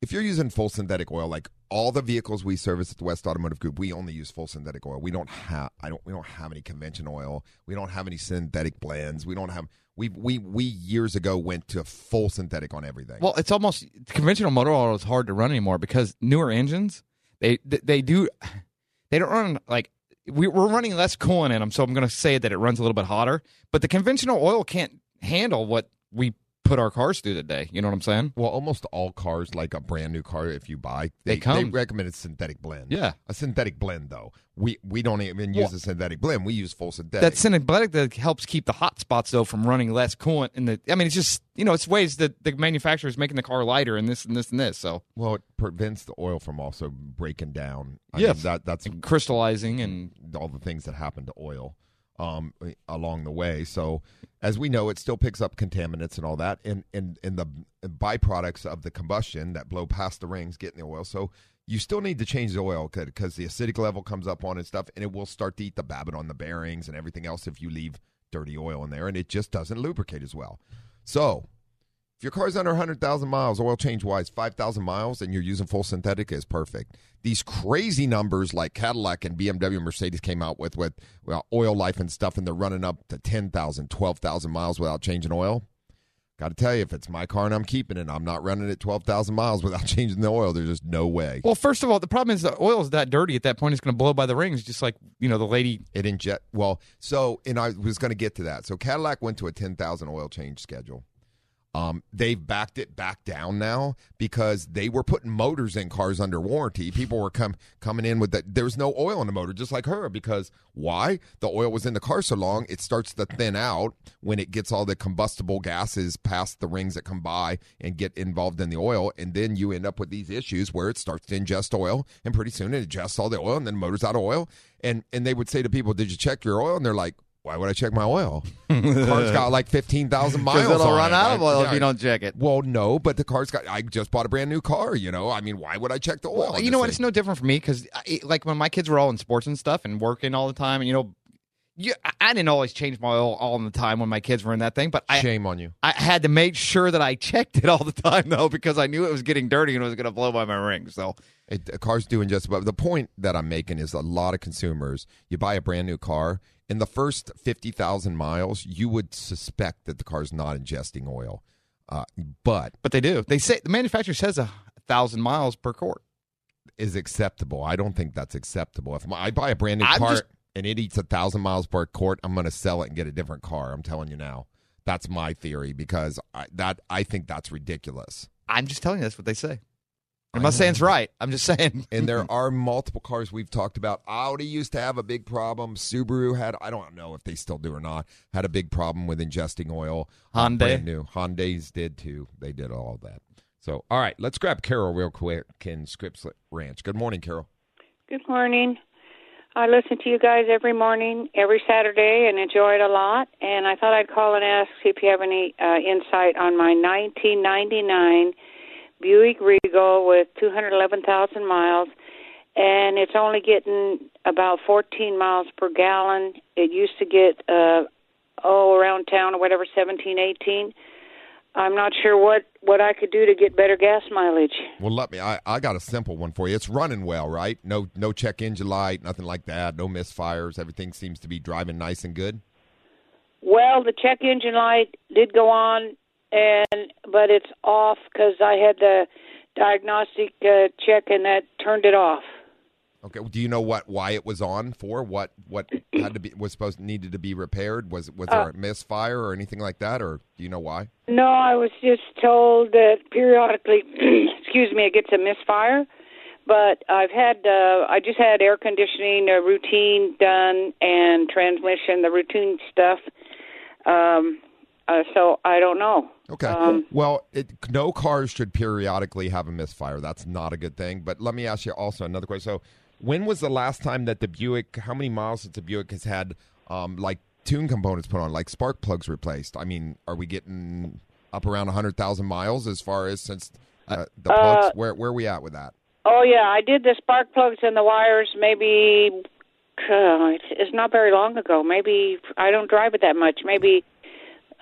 If you're using full synthetic oil, like all the vehicles we service at the West Automotive Group, we only use full synthetic oil. We don't have I don't we don't have any convention oil. We don't have any synthetic blends. We don't have we we we years ago went to full synthetic on everything. Well, it's almost conventional motor oil is hard to run anymore because newer engines they they, they do they don't run like we, we're running less coolant in them. So I'm going to say that it runs a little bit hotter, but the conventional oil can't handle what we put our cars through today. You know what I'm saying? Well, almost all cars, like a brand new car, if you buy, They they, come- they recommend a synthetic blend. Yeah. a synthetic blend though. We we don't even use Well, a synthetic blend. We use full synthetic. That synthetic that helps keep the hot spots though from running less coolant in the. I mean, it's just you know it's ways that the manufacturer is making the car lighter and this and this and this. So well, it prevents the oil from also breaking down. I Yes. mean, that that's crystallizing and all the things that happen to oil um, along the way. So, as we know, it still picks up contaminants and all that, and and and the byproducts of the combustion that blow past the rings get in the oil. So. You still need to change the oil because the acidic level comes up on it and stuff, and it will start to eat the babbitt on the bearings and everything else if you leave dirty oil in there, and it just doesn't lubricate as well. So, if your car's under 100,000 miles, oil change wise, 5,000 miles, and you're using full synthetic is perfect. These crazy numbers like Cadillac and BMW and Mercedes came out with with well, oil life and stuff, and they're running up to 10,000, 12,000 miles without changing oil. Got to tell you, if it's my car and I'm keeping it, I'm not running it 12,000 miles without changing the oil. There's just no way. well, first of all, the problem is the oil is that dirty at that point. It's going to blow by the rings, just like you know the lady. It inject well. So, and I was going to get to that. So, Cadillac went to a ten thousand oil change schedule. Um, they've backed it back down now because they were putting motors in cars under warranty. People were come coming in with that. There was no oil in the motor, just like her. Because why? The oil was in the car so long, it starts to thin out when it gets all the combustible gases past the rings that come by and get involved in the oil, and then you end up with these issues where it starts to ingest oil, and pretty soon it ingests all the oil, and then motor's out of oil. And and they would say to people, "Did you check your oil?" And they're like. Why would I check my oil? car's got like fifteen thousand miles. Because it'll on run it. out of I- oil yeah, if you don't check it. well, no, but the car's got. I just bought a brand new car. You know, I mean, why would I check the oil? Well, you know what? It's no different for me because, like, when my kids were all in sports and stuff and working all the time, and you know, you, I- I didn't always change my oil all the time when my kids were in that thing, but I, Shame on you. I had to make sure that I checked it all the time though because I knew it was getting dirty and it was going to blow by my ring. So It, a car's doing just about. The point that I'm making is a lot of consumers. You buy a brand new car in the first fifty thousand miles, you would suspect that the car's not ingesting oil, uh, but But they do. They say the manufacturer says a thousand miles per quart. is acceptable. I don't think that's acceptable. If my, I buy a brand new I'm car just- and it eats a thousand miles per quart, I'm going to sell it and get a different car. I'm telling you now. That's my theory because I, that I think that's ridiculous. I'm just telling you that's what they say. I'm not saying it's right. I'm just saying. And there are multiple cars we've talked about. Audi used to have a big problem. Subaru had, I don't know if they still do or not, had a big problem with ingesting oil. Uh, Hyundai. brand new. Hyundai's did too. They did all that. So, all right, let's grab Carol real quick in Scripps Ranch. Good morning, Carol. Good morning. I listen to you guys every morning, every Saturday, and enjoy it a lot. And I thought I'd call and ask if you have any uh, insight on my 1999 Buick Regal with 211,000 miles, and it's only getting about 14 miles per gallon. It used to get uh, oh around town or whatever 17, 18. I'm not sure what what I could do to get better gas mileage. Well, let me. I, I got a simple one for you. It's running well, right? No no check engine light, nothing like that. No misfires. Everything seems to be driving nice and good. Well, the check engine light did go on, and but it's off because I had the diagnostic uh, check and that turned it off. Okay. Well, Do you know what why it was on for? What what had to be was supposed needed to be repaired? Was was there a misfire or anything like that, or do you know why? No, I was just told that periodically, excuse me, it gets a misfire. But I've had, uh, I just had air conditioning, a routine done, and transmission, the routine stuff. Um, uh, so I don't know. Okay. Um, well, it, no cars should periodically have a misfire. That's not a good thing. But let me ask you also another question. So, when was the last time that the Buick? How many miles since the Buick has had um, like tune components put on, like spark plugs replaced? I mean, are we getting up around hundred thousand miles as far as since uh, the plugs? where where are we at with that? Oh yeah, I did the spark plugs and the wires. Maybe uh, it's, it's not very long ago. Maybe I don't drive it that much. Maybe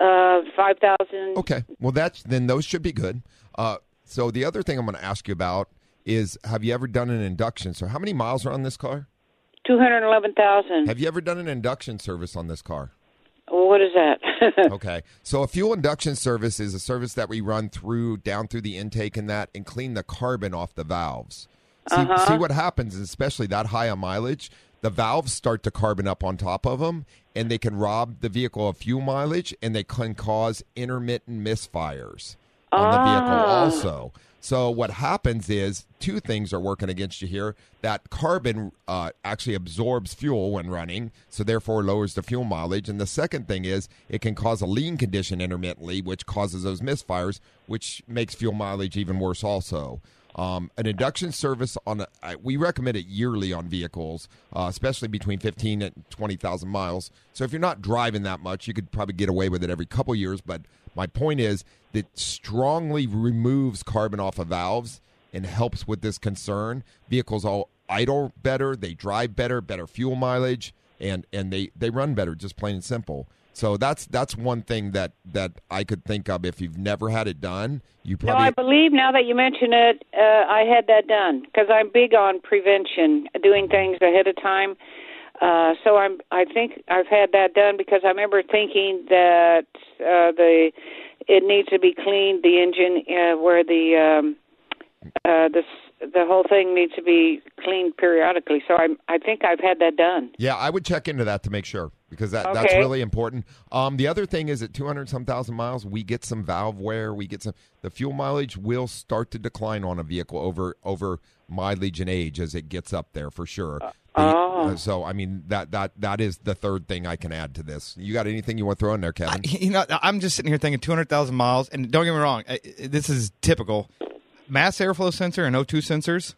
uh, five thousand. Okay. Well, that's then those should be good. Uh, so the other thing I'm going to ask you about is have you ever done an induction? So how many miles are on this car? Two hundred eleven thousand. Have you ever done an induction service on this car? What is that? Okay. So a fuel induction service is a service that we run through down through the intake and that and clean the carbon off the valves. See, Uh-huh. see what happens, especially that high on mileage, the valves start to carbon up on top of them and they can rob the vehicle of fuel mileage and they can cause intermittent misfires on the vehicle Ah. also. So what happens is two things are working against you here. That carbon uh, actually absorbs fuel when running, so therefore lowers the fuel mileage. And the second thing is it can cause a lean condition intermittently, which causes those misfires, which makes fuel mileage even worse. Also, um, an induction service on a, I, we recommend it yearly on vehicles, uh, especially between fifteen and twenty thousand miles. So if you're not driving that much, you could probably get away with it every couple years. But my point is that strongly removes carbon off of valves and helps with this concern. Vehicles all idle better, they drive better, better fuel mileage, and and they they run better, just plain and simple. So that's that's one thing that that I could think of. If you've never had it done, you probably. no, I believe now that you mention it, uh, I had that done because I'm big on prevention, doing things ahead of time. Uh, so I'm. I think I've had that done because I remember thinking that uh, the it needs to be cleaned, the engine uh, where the um, uh, the the whole thing needs to be cleaned periodically. So I'm. I think I've had that done. Yeah, I would check into that to make sure because that that's really important. Um, the other thing is at 200 some thousand miles, we get some valve wear. We get some the fuel mileage will start to decline on a vehicle over over mileage and age as it gets up there for sure. The- oh. uh, so I mean that that that is the third thing I can add to this. You got anything you want to throw in there, Kevin? You know, I'm just sitting here thinking 200,000 miles, and don't get me wrong, I- I- this is typical. Mass airflow sensor and O2 sensors.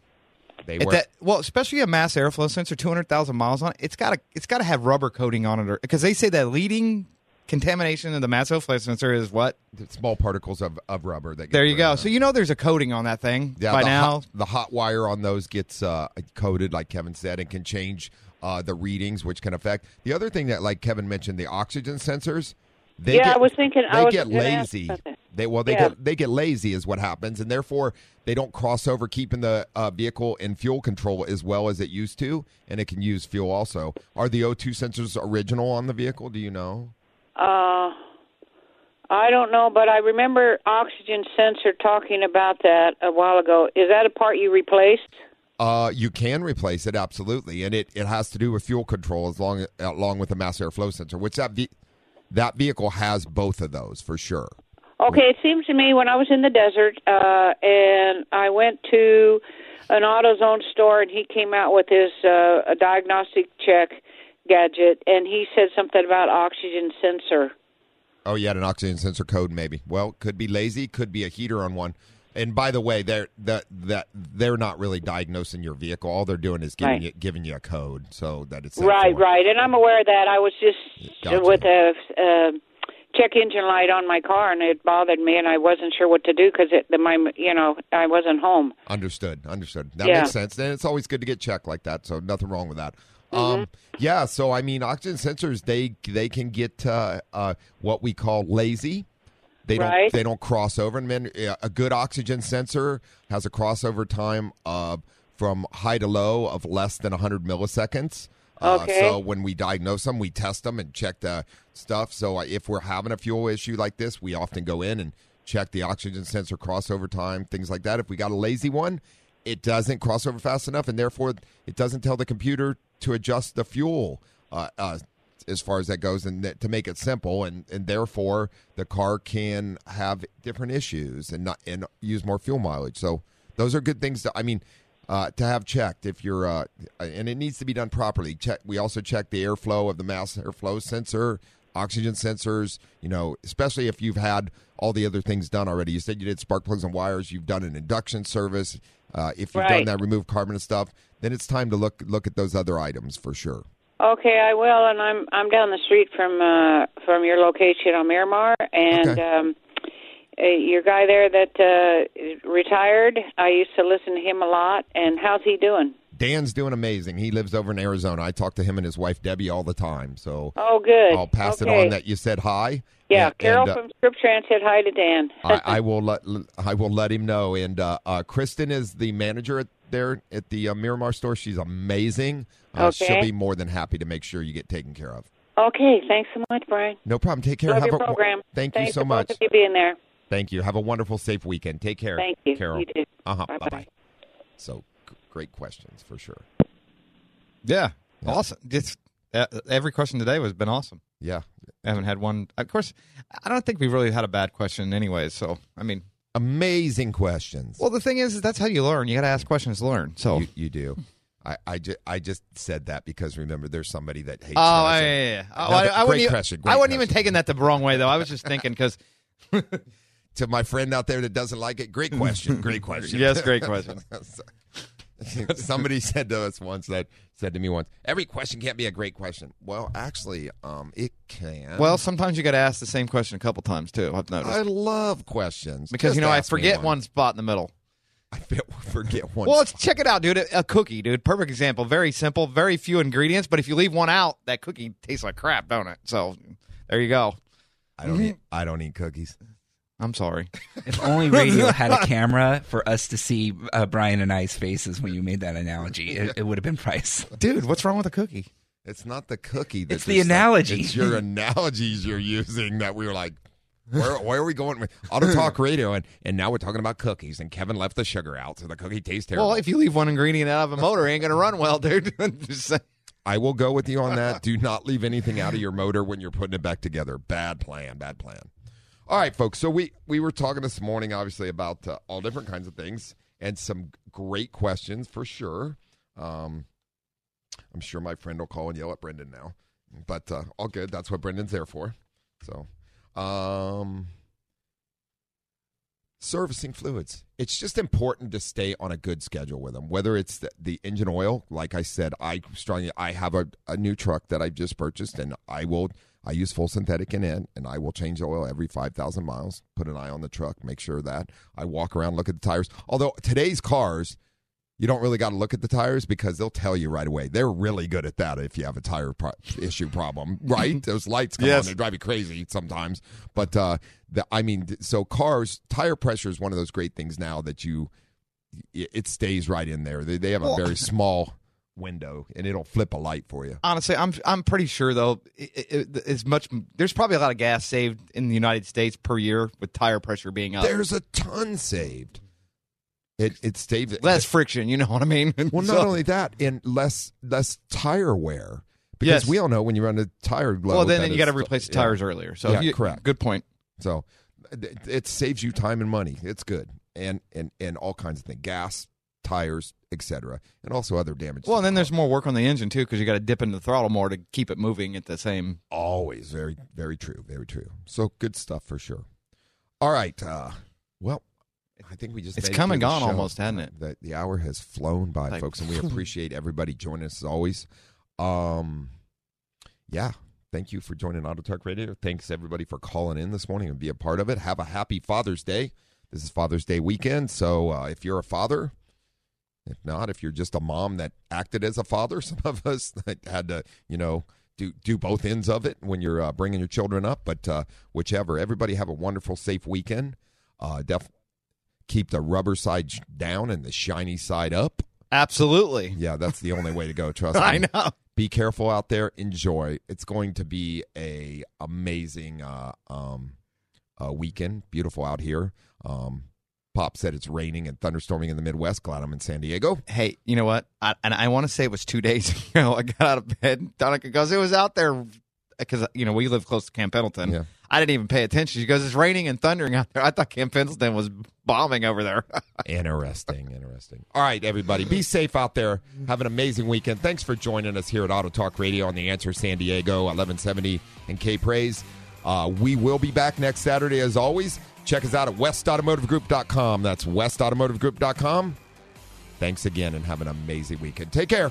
they At were that, well, especially a mass airflow sensor, 200,000 miles on it, it's got to it's got to have rubber coating on it, because they say that leading contamination of the mass airflow sensor is what. small particles of, of rubber that. Get There you go. in So you know there's a coating on that thing Yeah, by the now. hot, the hot wire on those gets uh, coated, like Kevin said, and can change uh, the readings, which can affect. The other thing that, like Kevin mentioned, the oxygen sensors. They Yeah, get, I was thinking- They I was get gonna ask lazy. They well, they Yeah. get they get lazy is what happens, and therefore they don't cross over, keeping the uh, vehicle in fuel control as well as it used to, and it can use fuel also. Are the O2 sensors original on the vehicle? Do you know? Uh, I don't know, but I remember oxygen sensor talking about that a while ago. Is that a part you replaced? Uh, you can replace it absolutely, and it, it has to do with fuel control as long along with the mass airflow sensor, which that ve- that vehicle has both of those for sure. Okay, it seems to me when I was in the desert uh, and I went to an AutoZone store and he came out with his uh, a diagnostic check gadget and he said something about oxygen sensor. Oh, you had an oxygen sensor code, maybe. Well, could be lazy, could be a heater on one. And by the way, they're that that they're not really diagnosing your vehicle. All they're doing is giving Right. you giving you a code so that it's Right, right, and I'm aware of that. I was just Gotcha. with a uh, check engine light on my car, and it bothered me, and I wasn't sure what to do because it, the, my, you know, I wasn't home. Understood. Understood. That Yeah. makes sense. And it's always good to get checked like that. So nothing wrong with that. Mm-hmm. Um, yeah. So I mean, oxygen sensors they they can get uh, uh, what we call lazy. They don't Right. they don't cross over. And then a good oxygen sensor has a crossover time of from high to low of less than 100 milliseconds. Uh, Okay. so when we diagnose them, we test them and check the stuff. So uh, if we're having a fuel issue like this, we often go in and check the oxygen sensor crossover time, things like that. If we got a lazy one, it doesn't cross over fast enough, and therefore it doesn't tell the computer to adjust the fuel uh, uh, as far as that goes, and that, to make it simple, and, and therefore the car can have different issues and not and use more fuel mileage. So those are good things. To, I mean. Uh, to have checked if you're, uh, and it needs to be done properly. Check. We also check the airflow of the mass airflow sensor, oxygen sensors. You know, especially if you've had all the other things done already. You said you did spark plugs and wires. You've done an induction service. Uh, if you've done that, remove carbon and stuff. Then it's time to look look at those other items for sure. Okay, I will, and I'm I'm down the street from uh, from your location on Miramar, and Okay. um, uh, your guy there that uh, retired. I used to listen to him a lot, and how's he doing? Dan's doing amazing. He lives over in Arizona. I talk to him and his wife Debbie all the time. So Oh, good. I'll pass okay. it on that you said hi. Yeah, And- Carol and, uh, from Scripps Ranch said hi to Dan. I, I will let I will let him know. And uh, uh, Kristen is the manager at there at the uh, Miramar store. She's amazing. Uh, Okay. She'll be more than happy to make sure you get taken care of. okay, thanks so much, Brian. No problem. Take care. Love Have your a, program. Thank Thanks you so much. Both of you being there. Thank you. Have a wonderful, safe weekend. Take care. Thank you. Carol. You too. Uh huh. Bye-bye. Bye bye. So g- great questions for sure. Yeah, Yeah. awesome. Just uh, every question today has been awesome. Yeah. I haven't had one. Of course, I don't think we've really had a bad question, anyway. So, I mean, Amazing questions. well, the thing is, is that's how you learn. You got to ask questions to learn. So, you, you do. I, I, ju- I just said that because remember, there's somebody that hates. oh, I yeah, yeah, yeah. Oh, No, I, but I wouldn't. great even, question, I great wasn't even question. taking that the wrong way, though. I was just thinking because to my friend out there that doesn't like it, great question. Great question. Yes, great question. Somebody said to us once that said to me once, every question can't be a great question. Well, actually, um, it can. well, sometimes you got to ask the same question a couple times too. I've noticed I love questions because Just you know I forget one spot in the middle. I forget one. Well, let's check it out, dude. A, a cookie, dude. Perfect example. Very simple, very few ingredients, but if you leave one out, that cookie tastes like crap, don't it? So there you go. I don't. Eat, I don't eat cookies. I'm sorry. If only radio had a camera for us to see uh, Brian and I's faces when you made that analogy, it, it would have been price. Dude, what's wrong with a cookie? It's not the cookie. That's It's the analogy. It's your analogies you're using that we were like. Where, where are we going with Auto Talk Radio? And, and now we're talking about cookies. And Kevin left the sugar out, so the cookie tastes terrible. Well, if you leave one ingredient out of a motor, it ain't gonna run well, dude. Just. I will go with you on that. Do not leave anything out of your motor when you're putting it back together. Bad plan. Bad plan. All right, folks. So we we were talking this morning, obviously, about uh, all different kinds of things and some great questions for sure. Um, I'm sure my friend will call and yell at Brendan now, but uh, all good. That's what Brendan's there for. So, um, servicing fluids. It's just important to stay on a good schedule with them. Whether it's the, the engine oil, like I said, I strongly I have a, a new truck that I've just purchased, and I will I use full synthetic in it, and I will change the oil every five thousand miles. Put an eye on the truck, make sure that I walk around, look at the tires. Although today's cars. You don't really got to look at the tires because they'll tell you right away. They're really good at that if you have a tire pro- issue problem, right? Those lights come Yes. on, they drive you crazy sometimes. But uh, the, I mean, so cars, tire pressure is one of those great things now that you, it stays right in there. They, they have a very small window and it'll flip a light for you. Honestly, I'm I'm pretty sure though, it, it, it's much. There's probably a lot of gas saved in the United States per year with tire pressure being up. There's a ton saved. It it saves less friction. You know what I mean? Well, not So- only that, and less less tire wear Because Yes. we all know when you run a tire low. well, then, that you got to replace the yeah. tires earlier. So Yeah, you- correct. Good point. So it, it saves you time and money. It's good, and and and all kinds of things, gas, tires, etc., and also other damage. Well, and then there's more work on the engine too because you got to dip into the throttle more to keep it moving at the same. always very very true, very true. So good stuff for sure. All right, uh, well. I think we just It's come and gone show. almost, hasn't it? The, the hour has flown by, Like, folks, and we appreciate everybody joining us as always. Um, yeah, thank you for joining Auto Talk Radio. Thanks everybody for calling in this morning and be a part of it. Have a happy Father's Day. This is Father's Day weekend, so uh, if you're a father, if not, if you're just a mom that acted as a father, some of us that had to, you know, do do both ends of it when you're uh, bringing your children up. But uh, whichever, everybody have a wonderful, safe weekend. Uh, def- keep the rubber side sh- down and the shiny side up. Absolutely. Yeah, that's the only way to go. Trust me. I know. Be careful out there. Enjoy. It's going to be a amazing uh, um, uh, weekend. Beautiful out here. Um, Pop said it's raining and thunderstorming in the Midwest. Glad I'm in San Diego. Hey, you know what? I, and I want to say it was two days ago. I got out of bed, Donna, because it was out there. Because you know we live close to Camp Pendleton. Yeah. I didn't even pay attention. She goes, "It's raining and thundering out there." I thought Camp Pendleton was bombing over there. Interesting, interesting. All right, everybody, be safe out there. Have an amazing weekend. Thanks for joining us here at Auto Talk Radio on the Answer San Diego, 1170 and K Praise. Uh, we will be back next Saturday as always. Check us out at westautomotivegroup.com. That's westautomotivegroup.com. Thanks again and have an amazing weekend. Take care.